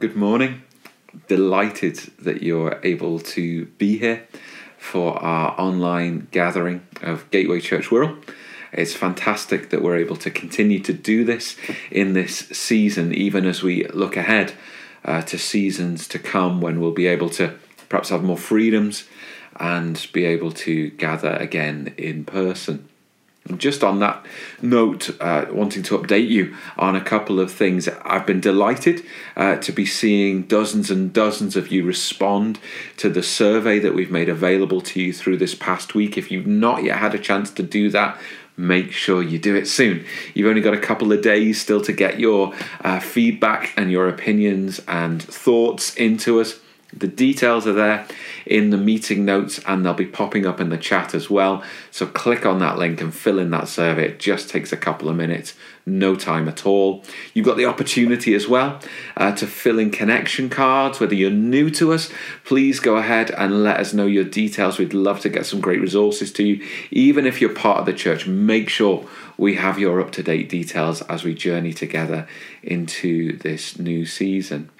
good morning. Delighted that you're able to be here for our online gathering of Gateway Church Wirral. It's fantastic that we're able to continue to do this in this season, even as we look ahead uh, to seasons to come when we'll be able to perhaps have more freedoms and be able to gather again in person. Just on that note, uh, wanting to update you on a couple of things. I've been delighted uh, to be seeing dozens and dozens of you respond to the survey that we've made available to you through this past week. If you've not yet had a chance to do that, make sure you do it soon. You've only got a couple of days still to get your uh, feedback and your opinions and thoughts into us. The details are there in the meeting notes and they'll be popping up in the chat as well. So click on that link and fill in that survey. It just takes a couple of minutes, no time at all. You've got the opportunity as well uh, to fill in connection cards. Whether you're new to us, please go ahead and let us know your details. We'd love to get some great resources to you. Even if you're part of the church, make sure we have your up to date details as we journey together into this new season.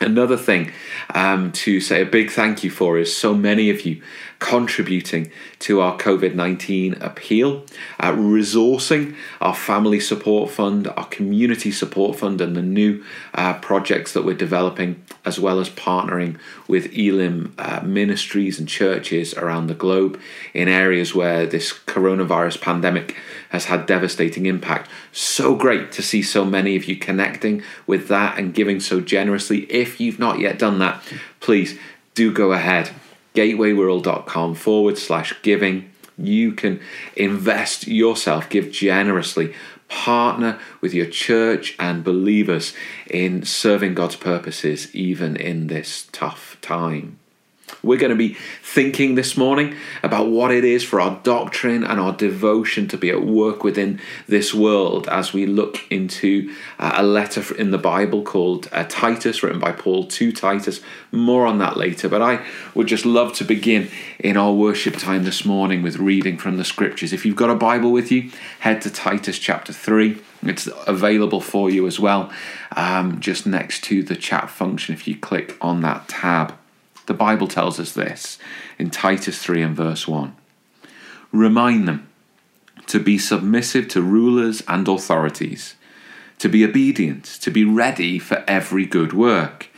Another thing um, to say a big thank you for is so many of you contributing to our COVID 19 appeal, uh, resourcing our family support fund, our community support fund, and the new uh, projects that we're developing, as well as partnering with Elim uh, ministries and churches around the globe in areas where this coronavirus pandemic has had devastating impact. So great to see so many of you connecting with that and giving so generously. If you've not yet done that, please do go ahead gatewayworld.com forward slash giving. You can invest yourself, give generously, partner with your church and believers in serving God's purposes, even in this tough time. We're going to be thinking this morning about what it is for our doctrine and our devotion to be at work within this world as we look into uh, a letter in the Bible called uh, Titus, written by Paul to Titus. More on that later, but I would just love to begin in our worship time this morning with reading from the scriptures. If you've got a Bible with you, head to Titus chapter 3. It's available for you as well, um, just next to the chat function if you click on that tab. The Bible tells us this in Titus 3 and verse 1. Remind them to be submissive to rulers and authorities, to be obedient, to be ready for every good work,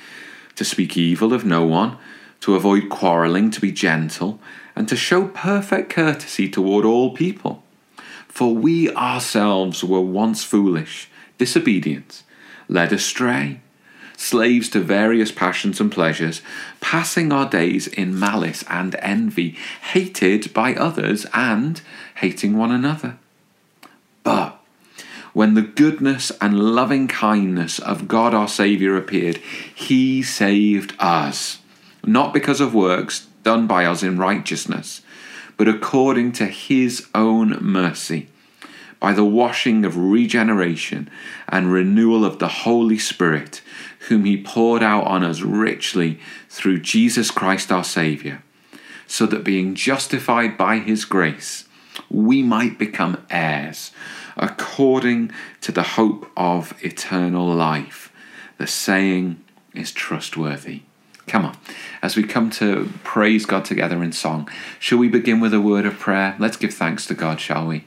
to speak evil of no one, to avoid quarreling, to be gentle, and to show perfect courtesy toward all people. For we ourselves were once foolish, disobedient, led astray slaves to various passions and pleasures, passing our days in malice and envy, hated by others and hating one another. But when the goodness and loving kindness of God our Saviour appeared, He saved us, not because of works done by us in righteousness, but according to His own mercy by the washing of regeneration and renewal of the Holy Spirit, whom He poured out on us richly through Jesus Christ our Saviour, so that being justified by His grace, we might become heirs according to the hope of eternal life. The saying is trustworthy. Come on, as we come to praise God together in song, shall we begin with a word of prayer? Let's give thanks to God, shall we?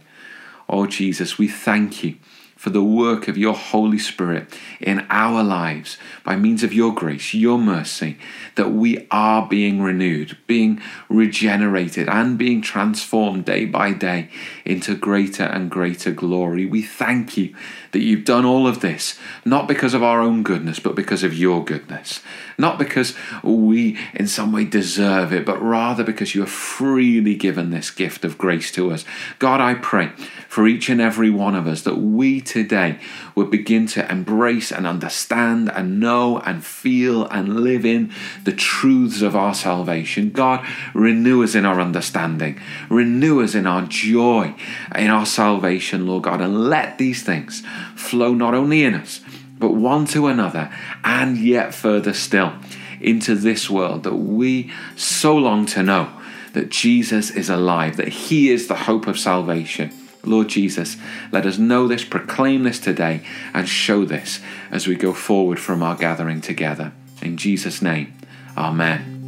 Oh, Jesus, we thank you for the work of your Holy Spirit in our lives by means of your grace, your mercy, that we are being renewed, being regenerated, and being transformed day by day into greater and greater glory. We thank you that you've done all of this, not because of our own goodness, but because of your goodness. Not because we in some way deserve it, but rather because you have freely given this gift of grace to us. God, I pray for each and every one of us that we today would begin to embrace and understand and know and feel and live in the truths of our salvation. God, renew us in our understanding, renew us in our joy, in our salvation, Lord God, and let these things flow not only in us, but one to another, and yet further still into this world that we so long to know that Jesus is alive, that He is the hope of salvation Lord Jesus, let us know this, proclaim this today, and show this as we go forward from our gathering together. In Jesus' name, Amen.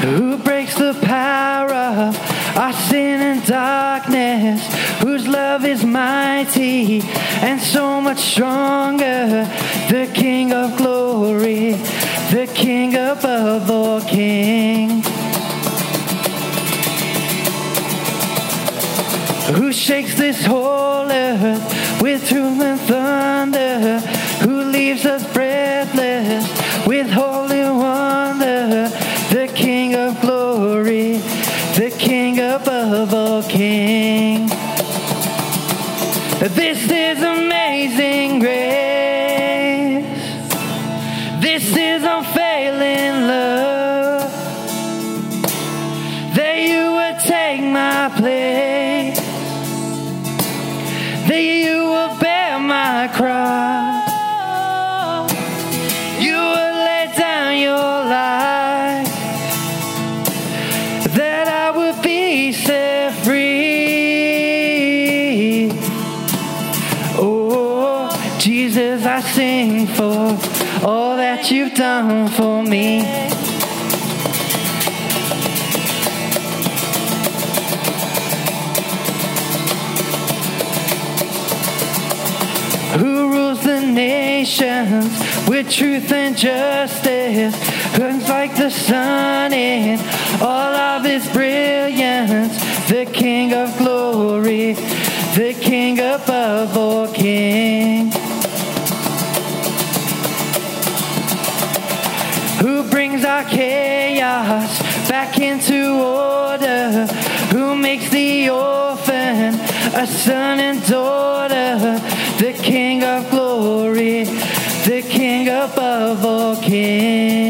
Who breaks the power of our sin and darkness? Whose love is mighty and so much stronger? The King of glory, the King above all kings. Who shakes this whole earth with human thunder? Who leaves us you've for me. Who rules the nations with truth and justice? Burns like the sun in all of his brilliance. The King of glory, the King above all kings. Brings our chaos back into order? Who makes the orphan a son and daughter? The King of glory, the King above all kings.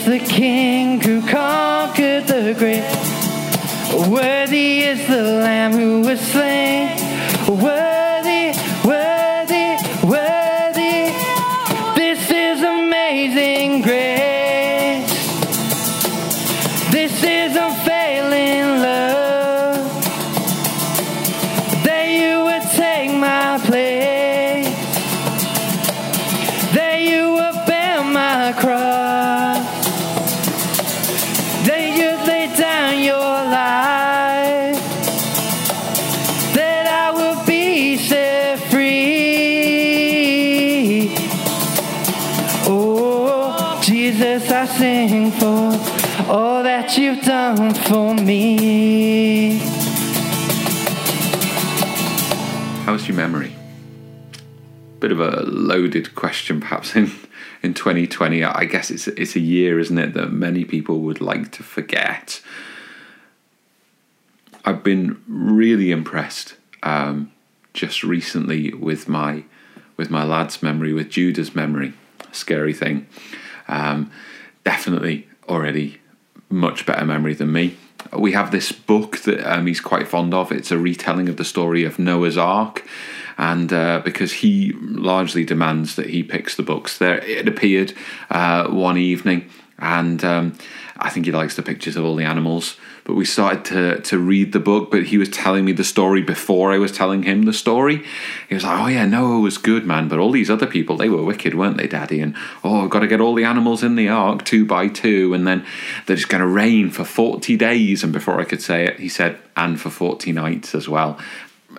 is the King who conquered the grave. Worthy is the Lamb who was slain. Worthy, worthy, worthy. This is amazing grace. This is unfailing that you've done for me. How's your memory? Bit of a loaded question, perhaps in in 2020. I guess it's it's a year, isn't it, that many people would like to forget. I've been really impressed um, just recently with my with my lad's memory, with Judah's memory. Scary thing. Um, definitely already much better memory than me. We have this book that um, he's quite fond of. It's a retelling of the story of Noah's Ark, and uh, because he largely demands that he picks the books, there it appeared uh, one evening, and um, I think he likes the pictures of all the animals. But we started to to read the book, but he was telling me the story before I was telling him the story. He was like, "Oh yeah, Noah was good, man, but all these other people, they were wicked, weren't they, Daddy? And oh, I've got to get all the animals in the ark two by two, and then they're just going to rain for forty days." And before I could say it, he said, "And for forty nights as well."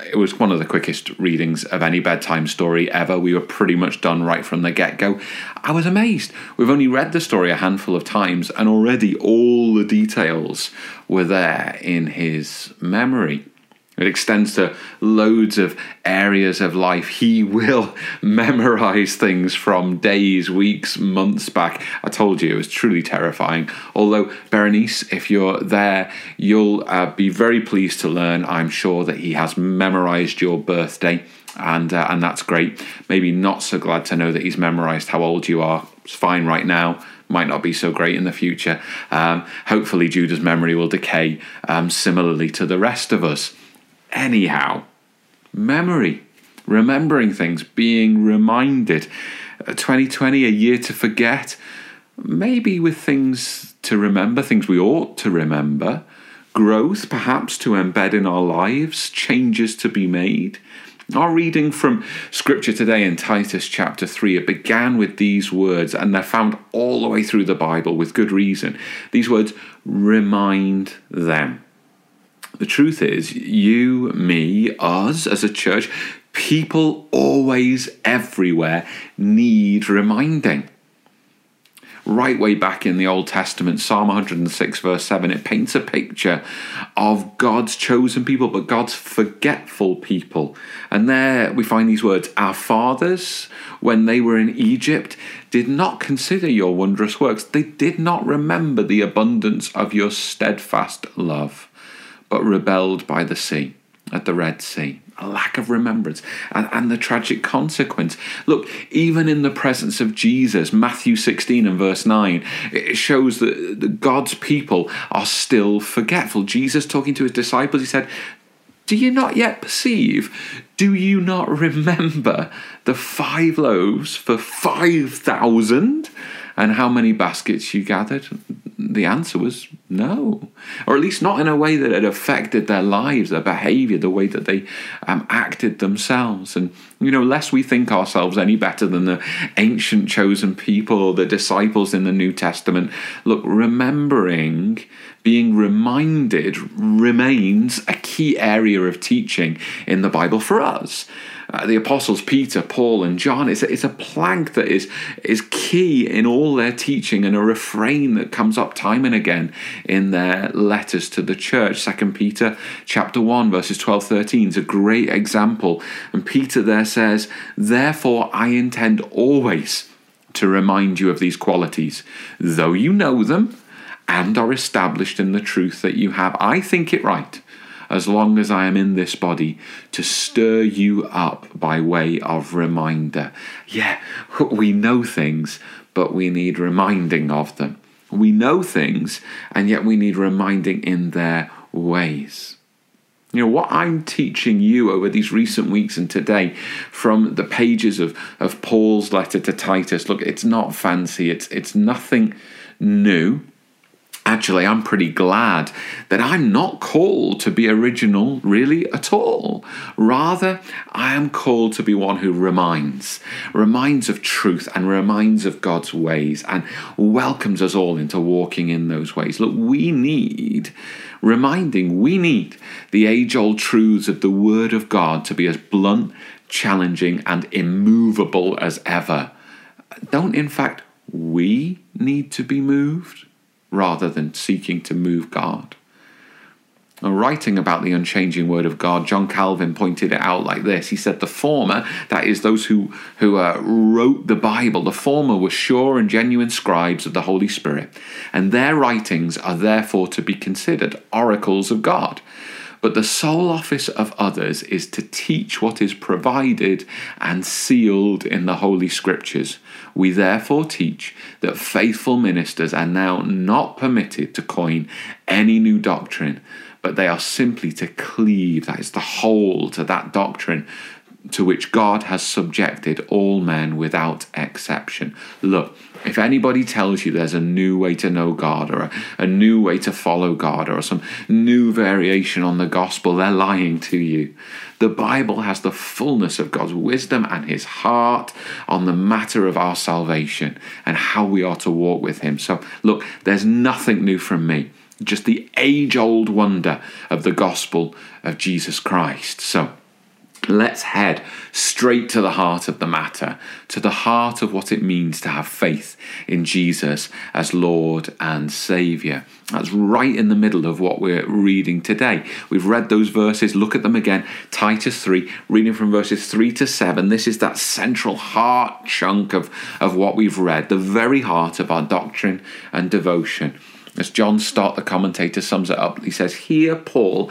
It was one of the quickest readings of any bedtime story ever. We were pretty much done right from the get go. I was amazed. We've only read the story a handful of times, and already all the details were there in his memory. It extends to loads of areas of life. He will memorize things from days, weeks, months back. I told you it was truly terrifying. Although, Berenice, if you're there, you'll uh, be very pleased to learn, I'm sure, that he has memorized your birthday. And, uh, and that's great. Maybe not so glad to know that he's memorized how old you are. It's fine right now might not be so great in the future. Um, hopefully, Judah's memory will decay um, similarly to the rest of us. Anyhow, memory, remembering things, being reminded. 2020, uh, a year to forget, maybe with things to remember, things we ought to remember, growth perhaps to embed in our lives, changes to be made. Our reading from Scripture today in Titus chapter 3, it began with these words, and they're found all the way through the Bible with good reason. These words, remind them. The truth is, you, me, us as a church, people always, everywhere need reminding. Right way back in the Old Testament, Psalm 106, verse 7, it paints a picture of God's chosen people, but God's forgetful people. And there we find these words Our fathers, when they were in Egypt, did not consider your wondrous works, they did not remember the abundance of your steadfast love but rebelled by the sea, at the Red Sea. A lack of remembrance and, and the tragic consequence. Look, even in the presence of Jesus, Matthew 16 and verse 9, it shows that, God's people are still forgetful. Jesus, talking to his disciples, he said, do you not yet perceive? Do you not remember the five loaves for 5,000 and how many baskets you gathered? The answer was no, or at least not in a way that had affected their lives, their behavior, the way that they um, acted themselves. And, you know, lest we think ourselves any better than the ancient chosen people or the disciples in the New Testament, look, remembering, being reminded remains a key area of teaching in the Bible for us uh, the apostles Peter, Paul, and John. It's a, it's a plank that is, is key in all their teaching and a refrain that comes up time and again in their letters to the church. Second Peter chapter 1, verses 12, 13 is a great example. And Peter there says, Therefore I intend always to remind you of these qualities, though you know them and are established in the truth that you have. I think it right as long as I am in this body, to stir you up by way of reminder. Yeah, we know things, but we need reminding of them. We know things, and yet we need reminding in their ways. You know, what I'm teaching you over these recent weeks and today from the pages of, of Paul's letter to Titus, look, it's not fancy, it's, it's nothing new. Actually, I'm pretty glad that I'm not called to be original really at all. Rather, I am called to be one who reminds, reminds of truth and reminds of God's ways and welcomes us all into walking in those ways. Look, we need reminding, we need the age old truths of the Word of God to be as blunt, challenging, and immovable as ever. Don't, in fact, we need to be moved? Rather than seeking to move God. Now, writing about the unchanging word of God, John Calvin pointed it out like this. He said, The former, that is, those who, who uh, wrote the Bible, the former were sure and genuine scribes of the Holy Spirit, and their writings are therefore to be considered oracles of God. But the sole office of others is to teach what is provided and sealed in the Holy Scriptures. We therefore teach that faithful ministers are now not permitted to coin any new doctrine, but they are simply to cleave, that is, to hold to that doctrine to which God has subjected all men without exception. Look, if anybody tells you there's a new way to know God or a, a, new way to follow God or some new variation on the gospel, they're lying to you. The Bible has the fullness of God's wisdom and his heart on the matter of our salvation and how we are to walk with him. So, look, there's nothing new from me, just the age old wonder of the gospel of Jesus Christ. So, Let's head straight to the heart of the matter, to the heart of what it means to have faith in Jesus as Lord and Saviour. That's right in the middle of what we're reading today. We've read those verses, look at them again. Titus 3, reading from verses 3 to 7. This is that central heart chunk of, of what we've read, the very heart of our doctrine and devotion. As John Stott, the commentator, sums it up, he says, Here Paul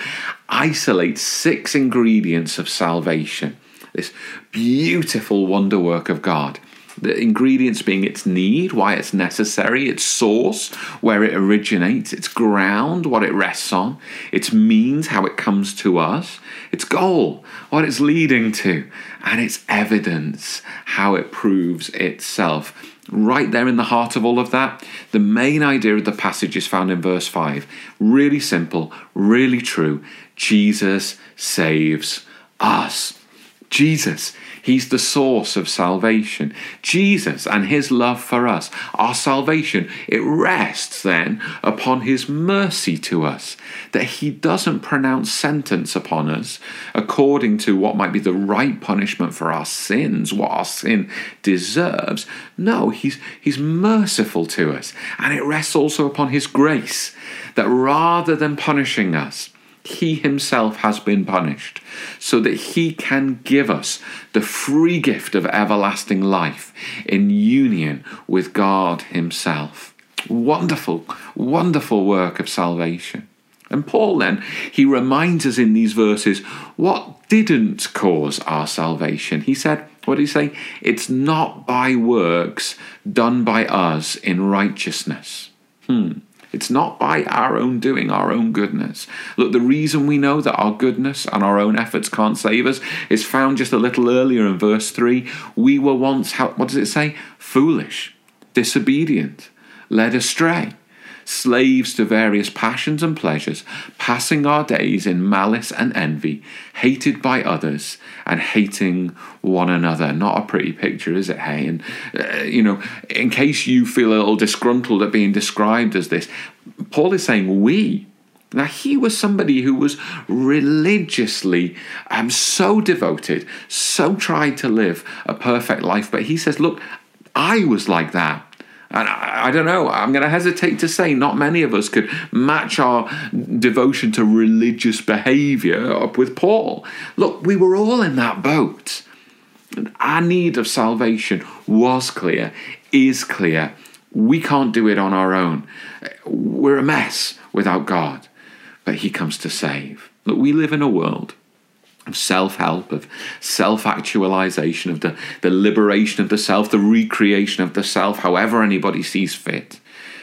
isolates six ingredients of salvation, this beautiful wonder work of God. The ingredients being its need, why it's necessary, its source, where it originates, its ground, what it rests on, its means, how it comes to us, its goal, what it's leading to, and its evidence, how it proves itself right there in the heart of all of that, the main idea of the passage is found in verse 5. Really simple, really true. Jesus saves us. Jesus He's the source of salvation. Jesus and his love for us, our salvation, it rests then upon his mercy to us, that he doesn't pronounce sentence upon us according to what might be the right punishment for our sins, what our sin deserves. No, he's, he's merciful to us. And it rests also upon his grace, that rather than punishing us, he himself has been punished, so that he can give us the free gift of everlasting life in union with God himself. Wonderful, wonderful work of salvation. And Paul then, he reminds us in these verses what didn't cause our salvation. He said, what did he say? It's not by works done by us in righteousness. Hmm. It's not by our own doing, our own goodness. Look, the reason we know that our goodness and our own efforts can't save us is found just a little earlier in verse 3. We were once, what does it say? Foolish, disobedient, led astray slaves to various passions and pleasures, passing our days in malice and envy, hated by others and hating one another. Not a pretty picture, is it, hey? And, uh, you know, in case you feel a little disgruntled at being described as this, Paul is saying we. Now, he was somebody who was religiously um, so devoted, so tried to live a perfect life. But he says, Look, I was like that. And I, I, don't know, I'm going to hesitate to say not many of us could match our devotion to religious behavior up with Paul. Look, we were all in that boat. Our need of salvation was clear, is clear. We can't do it on our own. We're a mess without God, but He comes to save. Look, we live in a world of self help, of self actualization, of the, the liberation of the self, the recreation of the self, however anybody sees fit,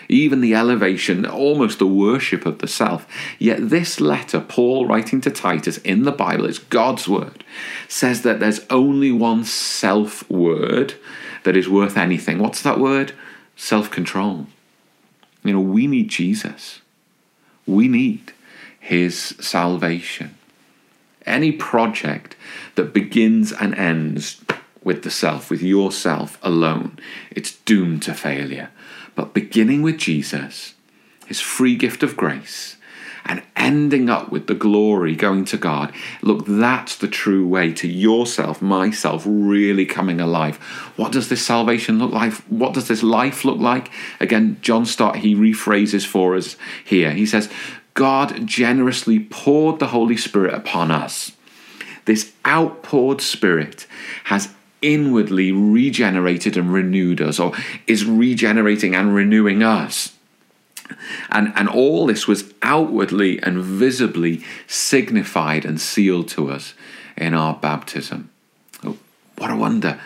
even the elevation, almost the worship of the self. Yet, this letter, Paul writing to Titus in the Bible, it's God's word, says that there's only one self word that is worth anything. What's that word? Self control. You know, we need Jesus, we need his salvation any project that begins and ends with the self, with yourself alone, it's doomed to failure. But beginning with Jesus, his free gift of grace, and ending up with the glory going to God, look, that's the true way to yourself, myself, really coming alive. What does this salvation look like? What does this life look like? Again, John Stott, he rephrases for us here. He says, God generously poured the Holy Spirit upon us. This outpoured Spirit has inwardly regenerated and renewed us, or is regenerating and renewing us. And, and all this was outwardly and visibly signified and sealed to us in our baptism. Oh, what a wonder!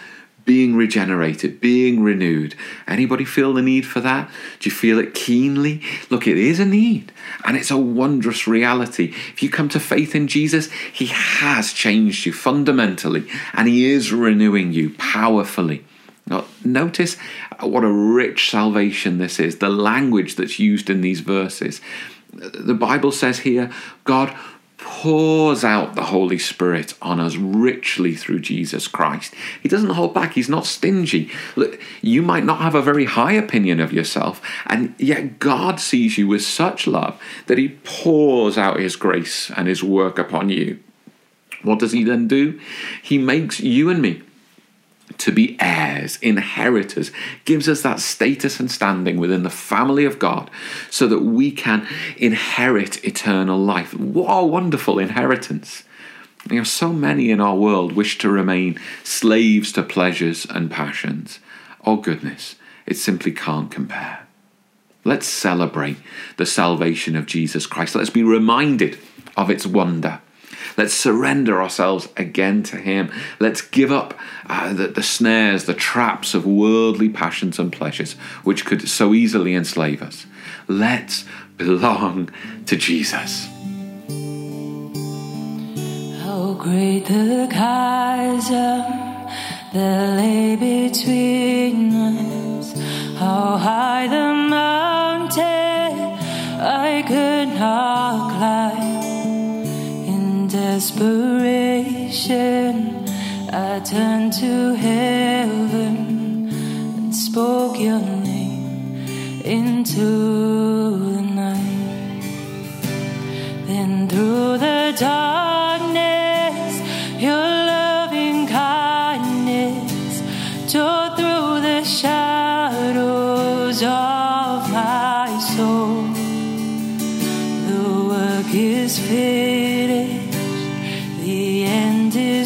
Being regenerated, being renewed. Anybody feel the need for that? Do you feel it keenly? Look, it is a need and it's a wondrous reality. If you come to faith in Jesus, He has changed you fundamentally and He is renewing you powerfully. Now, notice what a rich salvation this is, the language that's used in these verses. The Bible says here, God pours out the Holy Spirit on us richly through Jesus Christ. He doesn't hold back, He's not stingy. Look, you might not have a very high opinion of yourself, and yet God sees you with such love that He pours out His grace and His work upon you. What does He then do? He makes you and me to be heirs, inheritors, gives us that status and standing within the family of God so that we can inherit eternal life. What a wonderful inheritance! You know, so many in our world wish to remain slaves to pleasures and passions. Oh, goodness, it simply can't compare. Let's celebrate the salvation of Jesus Christ. Let's be reminded of its wonder. Let's surrender ourselves again to Him. Let's give up uh, the, the snares, the traps of worldly passions and pleasures, which could so easily enslave us. Let's belong to Jesus. How great the chasm that lay between us, how high the mountain I could not climb. Desperation, I turned to heaven and spoke your name into the night. Then through the darkness, your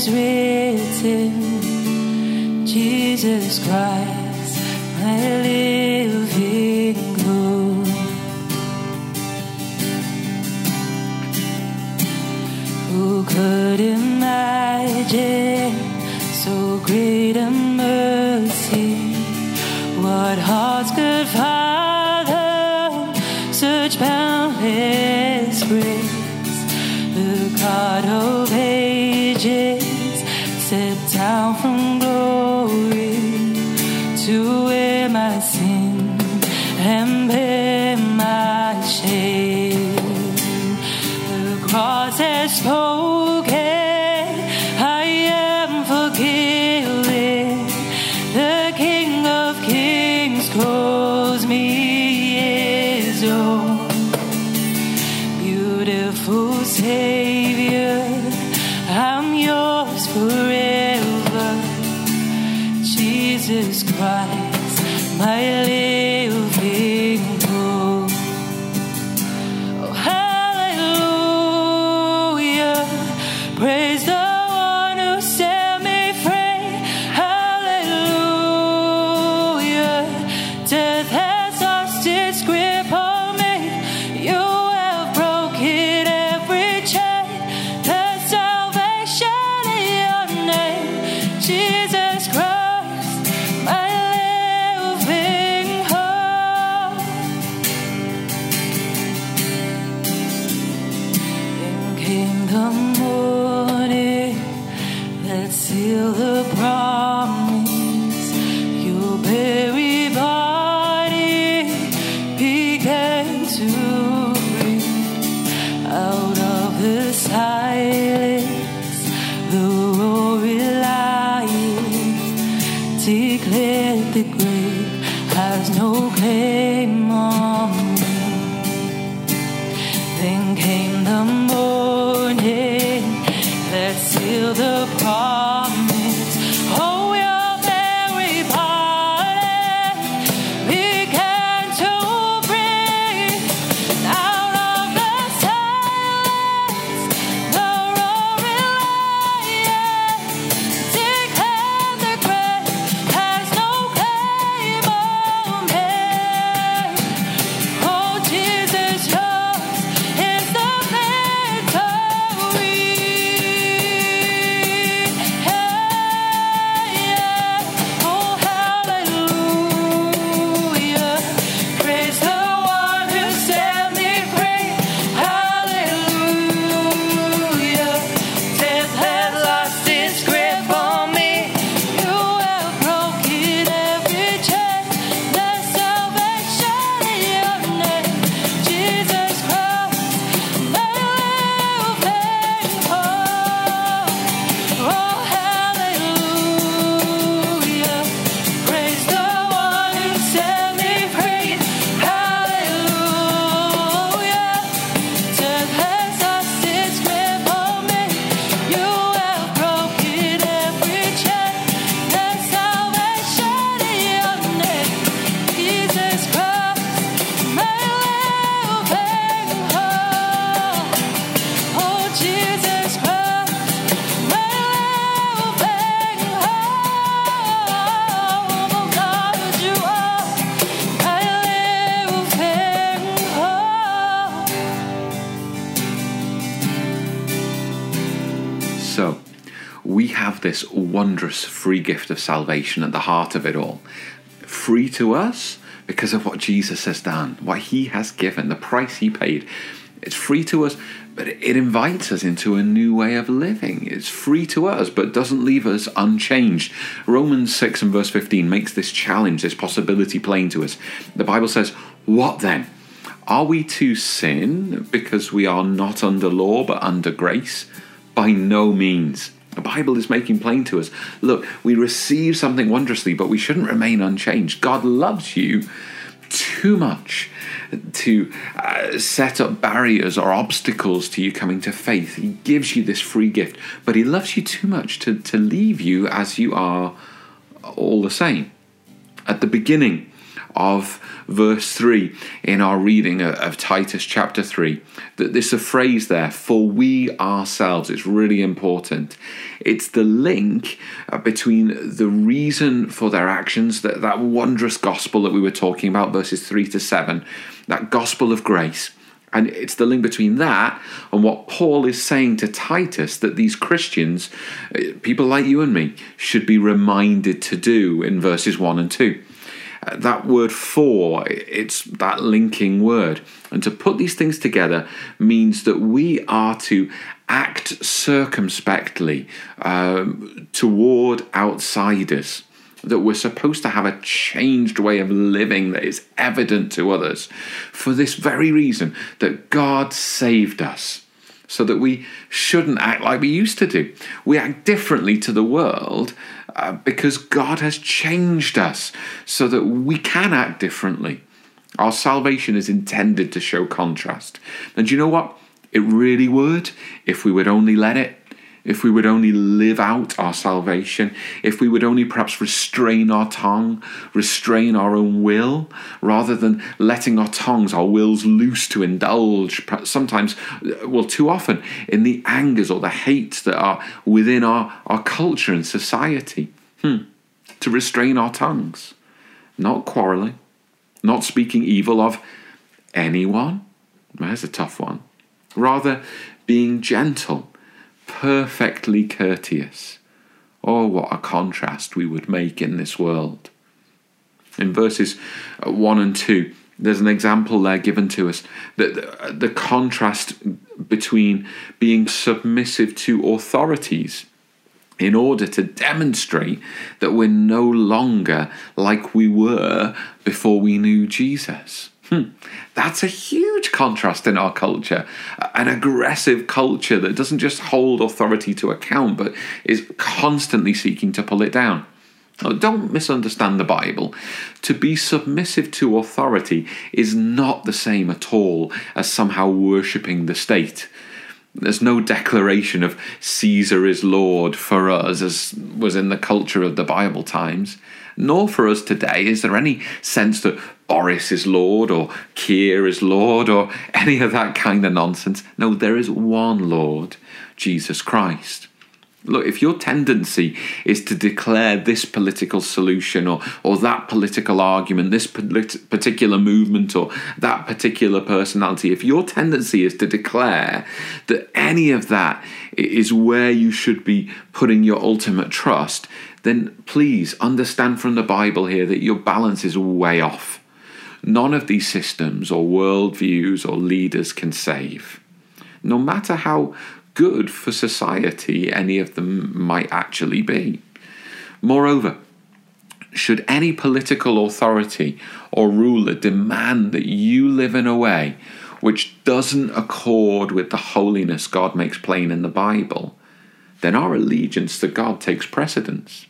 is written. Jesus Christ, my living hope. Who could imagine so great a mercy? What hearts could fathom Then came the morning that sealed the promise. Free gift of salvation at the heart of it all. Free to us because of what Jesus has done, what he has given, the price he paid. It's free to us, but it invites us into a new way of living. It's free to us, but doesn't leave us unchanged. Romans 6 and verse 15 makes this challenge, this possibility plain to us. The Bible says, What then? Are we to sin because we are not under law but under grace? By no means. The Bible is making plain to us look, we receive something wondrously, but we shouldn't remain unchanged. God loves you too much to uh, set up barriers or obstacles to you coming to faith. He gives you this free gift, but He loves you too much to, to leave you as you are all the same. At the beginning, of verse 3 in our reading of Titus chapter 3. That there's a phrase there, for we ourselves. It's really important. It's the link uh, between the reason for their actions, that, that wondrous gospel that we were talking about, verses 3 to 7, that gospel of grace. And it's the link between that and what Paul is saying to Titus that these Christians, uh, people like you and me, should be reminded to do in verses 1 and 2 that word for, it's that linking word. And to put these things together means that we are to act circumspectly um, toward outsiders. That we're supposed to have a changed way of living that is evident to others for this very reason that God saved us so that we shouldn't act like we used to do. We act differently to the world uh, because God has changed us so that we can act differently. Our salvation is intended to show contrast. And you know what? It really would if we would only let it if we would only live out our salvation, if we would only perhaps restrain our tongue, restrain our own will, rather than letting our tongues, our wills loose to indulge, sometimes, well, too often, in the angers or the hates that are within our, our culture and society. Hmm. To restrain our tongues, not quarreling, not speaking evil of anyone. There's a tough one. Rather, being gentle perfectly courteous. Oh, what a contrast we would make in this world. In verses uh, 1 and 2, there's an example there given to us that the contrast between being submissive to authorities in order to demonstrate that we're no longer like we were before we knew Jesus. Hmm. That's a huge contrast in our culture. An aggressive culture that doesn't just hold authority to account, but is constantly seeking to pull it down. Don't misunderstand the Bible. To be submissive to authority is not the same at all as somehow worshipping the state. There's no declaration of Caesar is Lord for us, as was in the culture of the Bible times. Nor for us today is there any sense that Boris is Lord or Keir is Lord or any of that kind of nonsense. No, there is one Lord, Jesus Christ. Look, if your tendency is to declare this political solution or, or that political argument, this polit- particular movement or that particular personality, if your tendency is to declare that any of that is where you should be putting your ultimate trust, then please understand from the Bible here that your balance is way off. None of these systems or worldviews or leaders can save. No matter how good for society any of them might actually be. Moreover, should any political authority or ruler demand that you live in a way which doesn't accord with the holiness God makes plain in the Bible, then our allegiance to God takes precedence.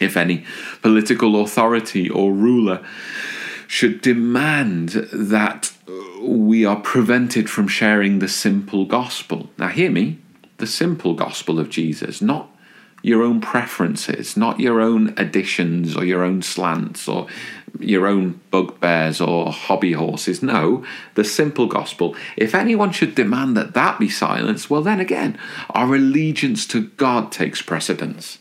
If any political authority or ruler should demand that we are prevented from sharing the simple gospel. Now, hear me the simple gospel of Jesus, not your own preferences, not your own additions or your own slants or your own bugbears or hobby horses. No, the simple gospel. If anyone should demand that that be silenced, well, then again, our allegiance to God takes precedence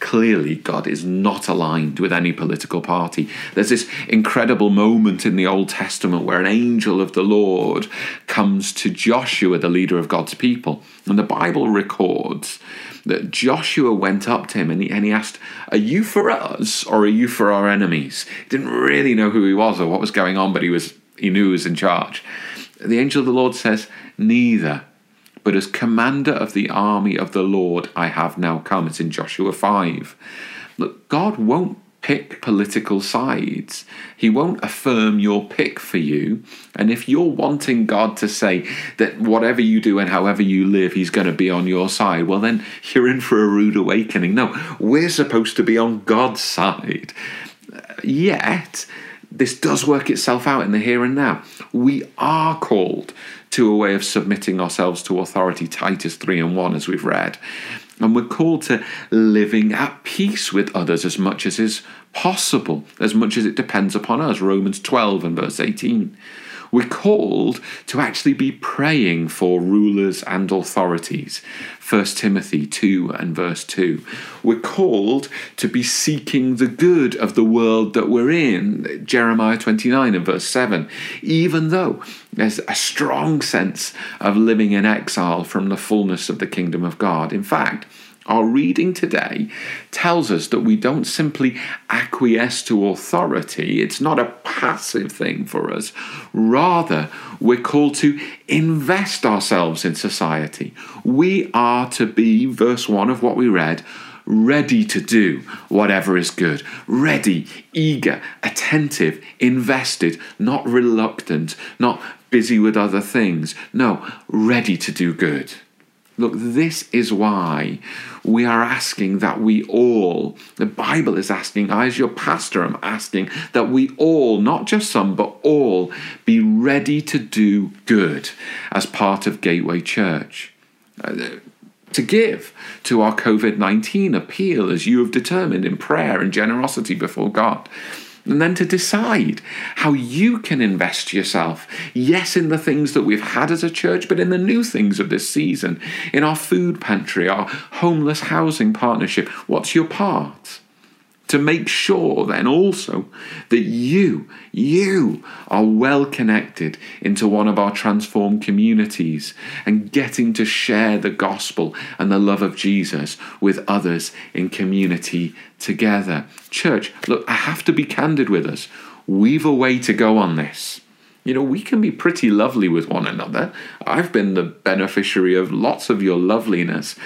clearly God is not aligned with any political party. There's this incredible moment in the Old Testament where an angel of the Lord comes to Joshua, the leader of God's people, and the Bible records that Joshua went up to him and he, and he asked, Are you for us or are you for our enemies? He didn't really know who he was or what was going on, but he, was, he knew he was in charge. The angel of the Lord says, Neither. But as commander of the army of the Lord, I have now come. It's in Joshua 5. Look, God won't pick political sides. He won't affirm your pick for you. And if you're wanting God to say that whatever you do and however you live, He's going to be on your side, well, then you're in for a rude awakening. No, we're supposed to be on God's side. Yet, this does work itself out in the here and now. We are called to a way of submitting ourselves to authority, Titus 3 and 1, as we've read. And we're called to living at peace with others as much as is possible, as much as it depends upon us. Romans 12 and verse 18. We're called to actually be praying for rulers and authorities. 1 Timothy 2 and verse 2. We're called to be seeking the good of the world that we're in. Jeremiah 29 and verse 7. Even though there's a strong sense of living in exile from the fullness of the kingdom of God. In fact, our reading today tells us that we don't simply acquiesce to authority, it's not a passive thing for us. Rather, we're called to invest ourselves in society. We are to be, verse 1 of what we read, ready to do whatever is good, ready, eager, attentive, invested, not reluctant, not busy with other things. No, ready to do good. Look, this is why we are asking that we all, the Bible is asking, I as your pastor am asking that we all, not just some, but all, be ready to do good as part of Gateway Church. Uh, to give to our COVID 19 appeal as you have determined in prayer and generosity before God and then to decide how you can invest yourself, yes, in the things that we've had as a church, but in the new things of this season, in our food pantry, our homeless housing partnership. What's your part? To make sure then also that you, you are well connected into one of our transformed communities and getting to share the gospel and the love of Jesus with others in community together. Church, look, I have to be candid with us. We've a way to go on this. You know, we can be pretty lovely with one another. I've been the beneficiary of lots of your loveliness.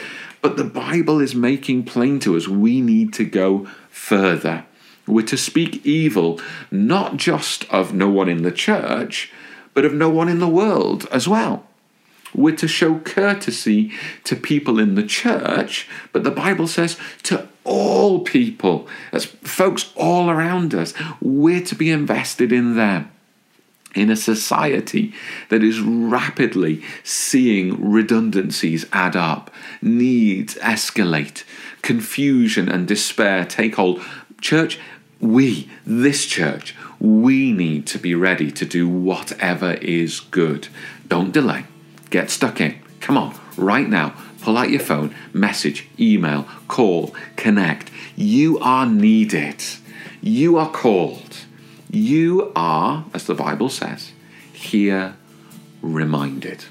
But the Bible is making plain to us we need to go further. We're to speak evil not just of no one in the church, but of no one in the world as well. We're to show courtesy to people in the church, but the Bible says to all people, as folks all around us, we're to be invested in them in a society that is rapidly seeing redundancies add up, needs escalate, confusion and despair take hold. Church, we, this church, we need to be ready to do whatever is good. Don't delay. Get stuck in. Come on, right now. Pull out your phone, message, email, call, connect. You are needed. You are called. You are, as the Bible says, here reminded.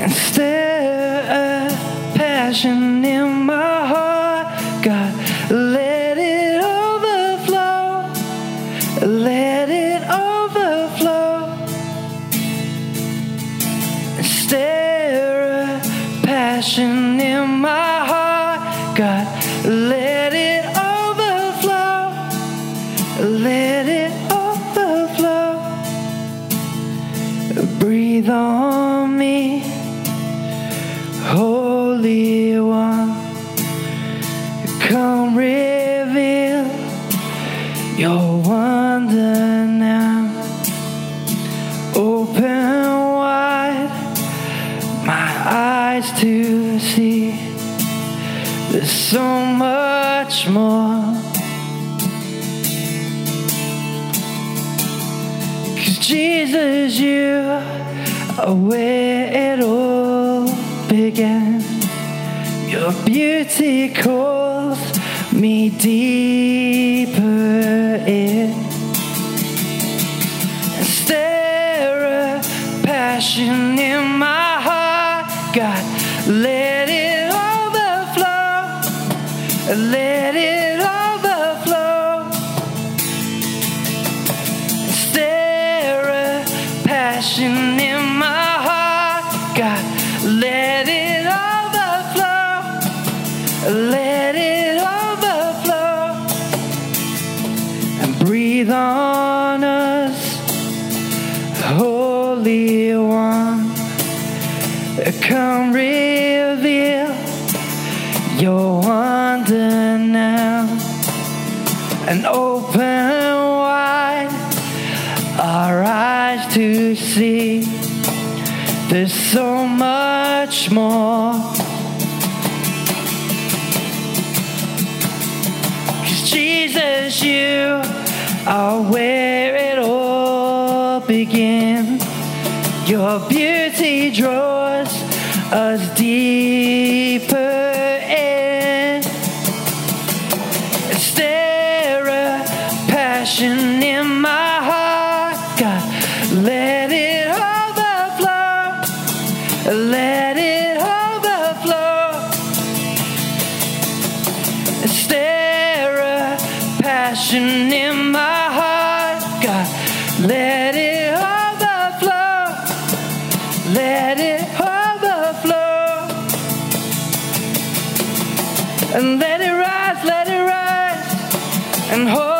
And stir a passion in my heart. more. Cause Jesus, you are where it all began. Your beauty calls me deeper in. And stare passion see there's so much more. Cause Jesus, you are where it all begins. Your beauty draws us deep and let it rise, let it rise, and hold.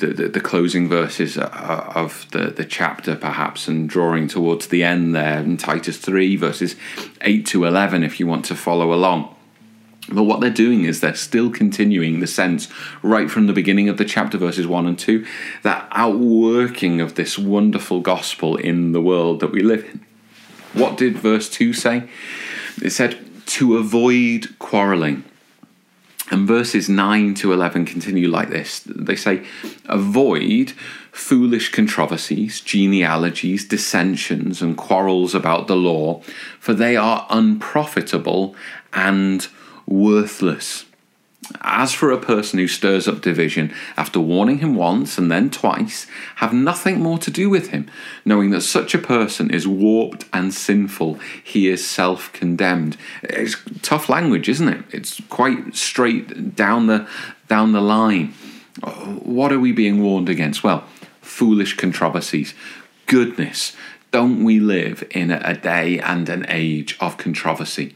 the, the, the closing verses of the, the chapter, perhaps, and drawing towards the end there in Titus 3, verses 8 to 11, if you want to follow along. But what they're doing is they're still continuing the sense right from the beginning of the chapter, verses 1 and 2, that outworking of this wonderful gospel in the world that we live in. What did verse 2 say? It said, to avoid quarreling and verses 9 to 11 continue like this. They say, Avoid foolish controversies, genealogies, dissensions, and quarrels about the law, for they are unprofitable and worthless. As for a person who stirs up division, after warning him once and then twice, have nothing more to do with him, knowing that such a person is warped and sinful. He is self condemned. It's tough language, isn't it? It's quite straight down the, down the line. What are we being warned against? Well, foolish controversies. Goodness, don't we live in a day and an age of controversy?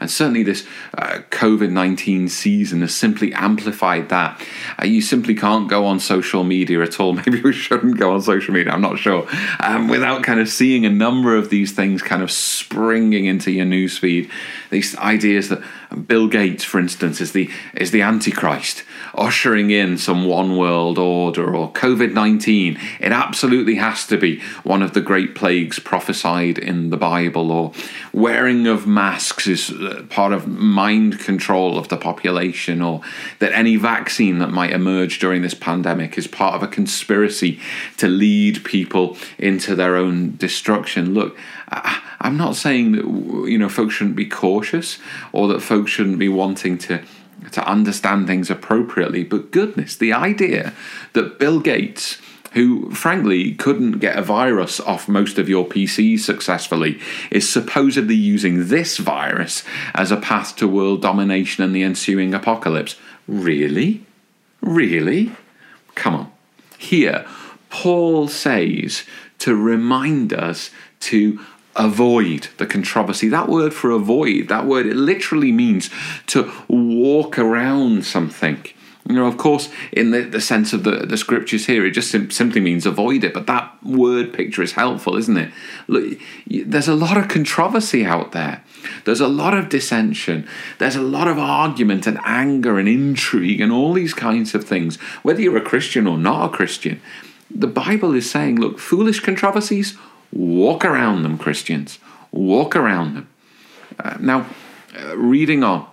And certainly, this uh, COVID 19 season has simply amplified that. Uh, you simply can't go on social media at all. Maybe we shouldn't go on social media, I'm not sure, um, without kind of seeing a number of these things kind of springing into your newsfeed. These ideas that Bill Gates, for instance, is the, is the Antichrist ushering in some one world order or COVID 19. It absolutely has to be one of the great plagues prophesied in the Bible, or wearing of masks is uh, part of mind control of the population, or that any vaccine that might emerge during this pandemic is part of a conspiracy to lead people into their own destruction. Look, I'm not saying that you know folks shouldn't be cautious or that folks shouldn't be wanting to to understand things appropriately. But goodness, the idea that Bill Gates, who frankly couldn't get a virus off most of your PCs successfully, is supposedly using this virus as a path to world domination and the ensuing apocalypse. Really? Really? Come on. Here, Paul says to remind us to avoid the controversy. That word for avoid, that word, it literally means to walk around something. You know, of course, in the, the sense of the, the scriptures here, it just sim- simply means avoid it. But that word picture is helpful, isn't it? Look, there's a lot of controversy out there. There's a lot of dissension. There's a lot of argument and anger and intrigue and all these kinds of things. Whether you're a Christian or not a Christian, the Bible is saying, look, foolish controversies, Walk around them, Christians. Walk around them. Uh, now, uh, reading on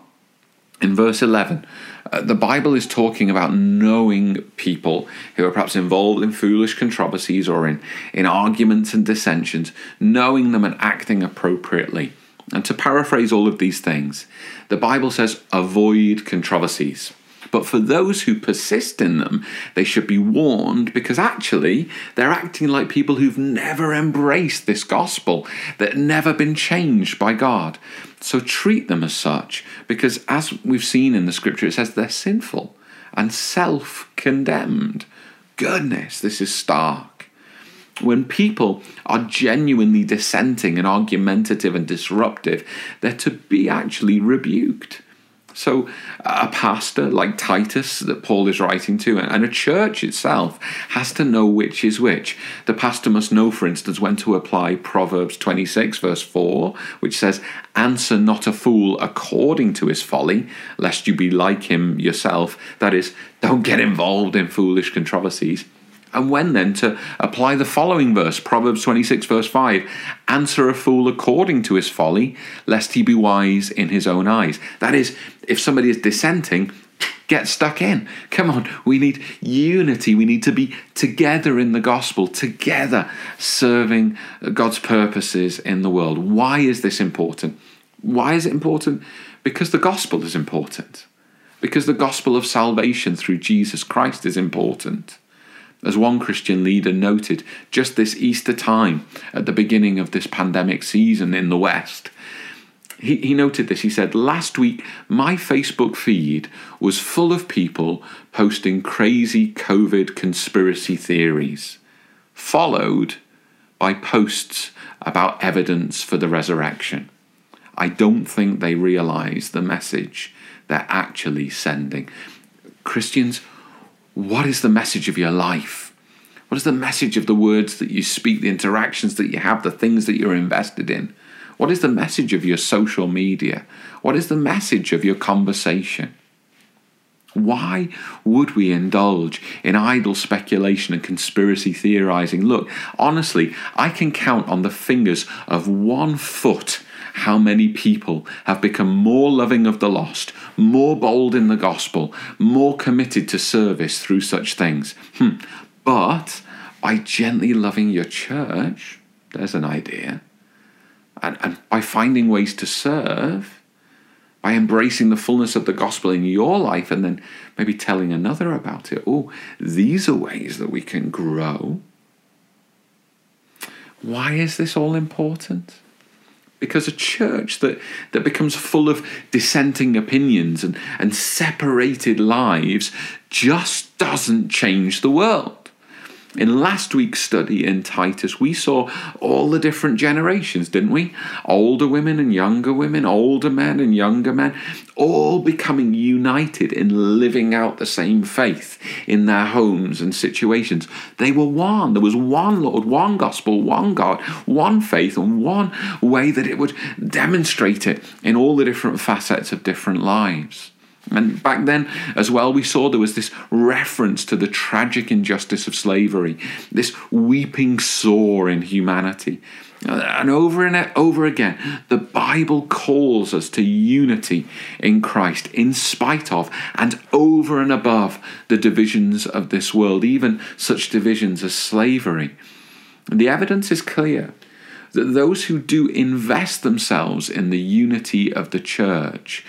in verse 11, uh, the Bible is talking about knowing people who are perhaps involved in foolish controversies or in, in arguments and dissensions, knowing them and acting appropriately. And to paraphrase all of these things, the Bible says, avoid controversies. But for those who persist in them, they should be warned because actually they're acting like people who've never embraced this gospel, that never been changed by God. So treat them as such because, as we've seen in the scripture, it says they're sinful and self condemned. Goodness, this is stark. When people are genuinely dissenting and argumentative and disruptive, they're to be actually rebuked. So, a pastor like Titus that Paul is writing to, and a church itself, has to know which is which. The pastor must know, for instance, when to apply Proverbs 26, verse 4, which says, Answer not a fool according to his folly, lest you be like him yourself. That is, don't get involved in foolish controversies. And when then to apply the following verse, Proverbs 26, verse 5 Answer a fool according to his folly, lest he be wise in his own eyes. That is, if somebody is dissenting, get stuck in. Come on, we need unity. We need to be together in the gospel, together serving God's purposes in the world. Why is this important? Why is it important? Because the gospel is important. Because the gospel of salvation through Jesus Christ is important. As one Christian leader noted just this Easter time at the beginning of this pandemic season in the West, he, he noted this. He said, Last week, my Facebook feed was full of people posting crazy COVID conspiracy theories, followed by posts about evidence for the resurrection. I don't think they realize the message they're actually sending. Christians, what is the message of your life? What is the message of the words that you speak, the interactions that you have, the things that you're invested in? What is the message of your social media? What is the message of your conversation? Why would we indulge in idle speculation and conspiracy theorizing? Look, honestly, I can count on the fingers of one foot how many people have become more loving of the lost, more bold in the gospel, more committed to service through such things. Hmm. But by gently loving your church, there's an idea, and, and by finding ways to serve, by embracing the fullness of the gospel in your life and then maybe telling another about it. Oh, these are ways that we can grow. Why is this all important? Because a church that, that becomes full of dissenting opinions and, and separated lives just doesn't change the world. In last week's study in Titus, we saw all the different generations, didn't we? Older women and younger women, older men and younger men, all becoming united in living out the same faith in their homes and situations. They were one. There was one Lord, one gospel, one God, one faith, and one way that it would demonstrate it in all the different facets of different lives. And back then, as well, we saw there was this reference to the tragic injustice of slavery, this weeping sore in humanity. And over and over again, the Bible calls us to unity in Christ, in spite of and over and above the divisions of this world, even such divisions as slavery. The evidence is clear that those who do invest themselves in the unity of the church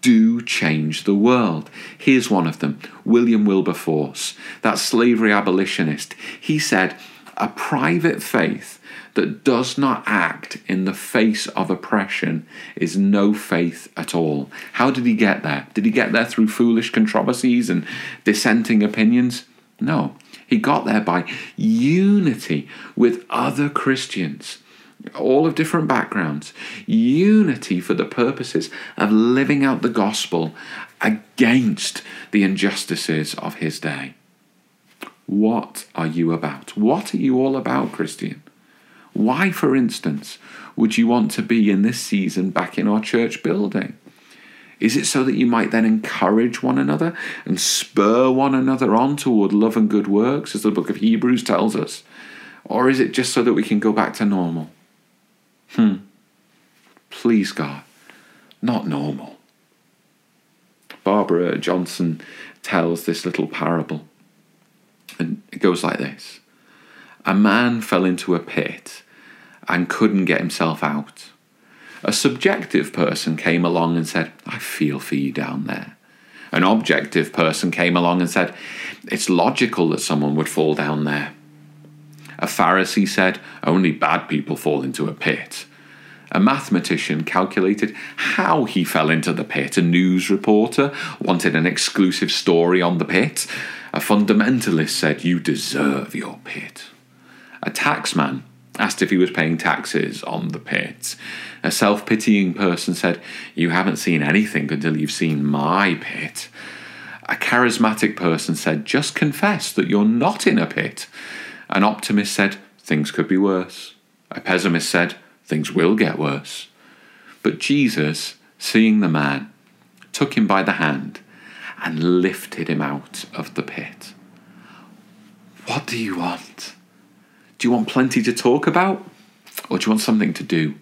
do change the world. Here's one of them William Wilberforce, that slavery abolitionist. He said, A private faith that does not act in the face of oppression is no faith at all. How did he get there? Did he get there through foolish controversies and dissenting opinions? No. He got there by unity with other Christians all of different backgrounds, unity for the purposes of living out the gospel against the injustices of his day. What are you about? What are you all about, Christian? Why, for instance, would you want to be in this season back in our church building? Is it so that you might then encourage one another and spur one another on toward love and good works, as the book of Hebrews tells us? Or is it just so that we can go back to normal? Hmm. Please, God, not normal. Barbara Johnson tells this little parable, and it goes like this A man fell into a pit and couldn't get himself out. A subjective person came along and said, I feel for you down there. An objective person came along and said, It's logical that someone would fall down there. A Pharisee said, Only bad people fall into a pit. A mathematician calculated how he fell into the pit. A news reporter wanted an exclusive story on the pit. A fundamentalist said, You deserve your pit. A taxman asked if he was paying taxes on the pit. A self pitying person said, You haven't seen anything until you've seen my pit. A charismatic person said, Just confess that you're not in a pit. An optimist said, Things could be worse. A pessimist said, Things will get worse. But Jesus, seeing the man, took him by the hand and lifted him out of the pit. What do you want? Do you want plenty to talk about? Or do you want something to do?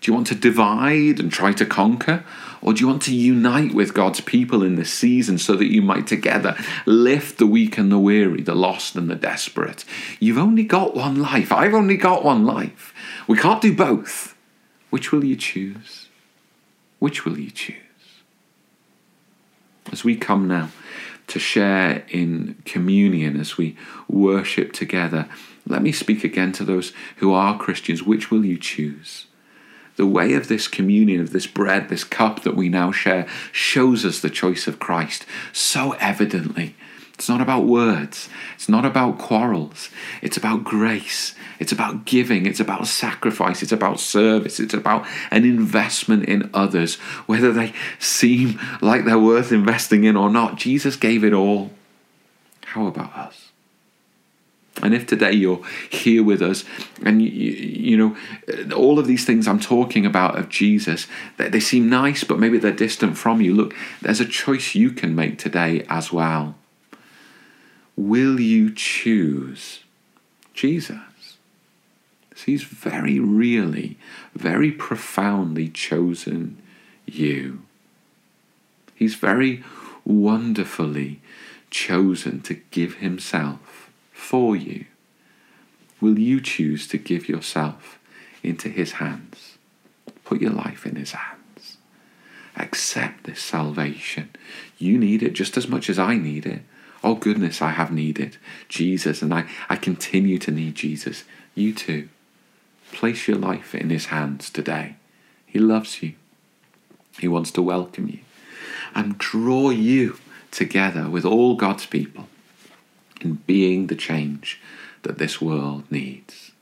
Do you want to divide and try to conquer? Or do you want to unite with God's people in this season so that you might together lift the weak and the weary, the lost and the desperate? You've only got one life. I've only got one life. We can't do both. Which will you choose? Which will you choose? As we come now to share in communion, as we worship together, let me speak again to those who are Christians. Which will you choose? The way of this communion, of this bread, this cup that we now share, shows us the choice of Christ so evidently. It's not about words. It's not about quarrels. It's about grace. It's about giving. It's about sacrifice. It's about service. It's about an investment in others, whether they seem like they're worth investing in or not. Jesus gave it all. How about us? And if today you're here with us and you, you, know all of these things I'm talking about of Jesus, they, they seem nice, but maybe they're distant from you. Look, there's a choice you can make today as well. Will you choose Jesus? He's very really, very profoundly chosen you. He's very wonderfully chosen to give himself for you. Will you choose to give yourself into his hands? Put your life in his hands. Accept this salvation. You need it just as much as I need it. Oh, goodness, I have needed Jesus, and I, I continue to need Jesus. You too. Place your life in his hands today. He loves you. He wants to welcome you and draw you together with all God's people in being the change that this world needs.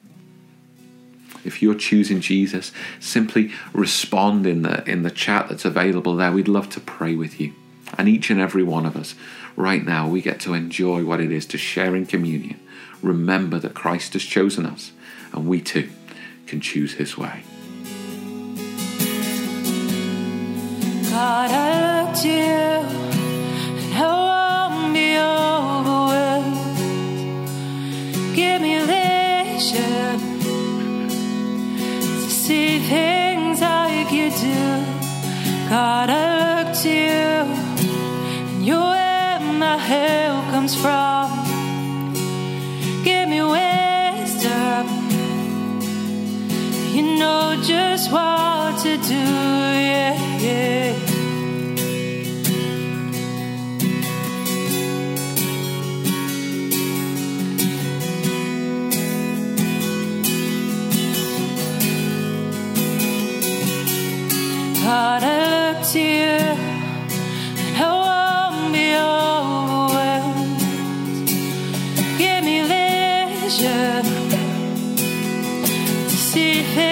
If you're choosing Jesus, simply respond in the in the chat that's available there. We'd love to pray with you. And each and every one of us right now we get to enjoy what it is to share in communion. Remember that Christ has chosen us and we too can choose his way. God, I you God, I look to you and you're where my help comes from. Give me wisdom. You know just what to do, yeah, yeah. To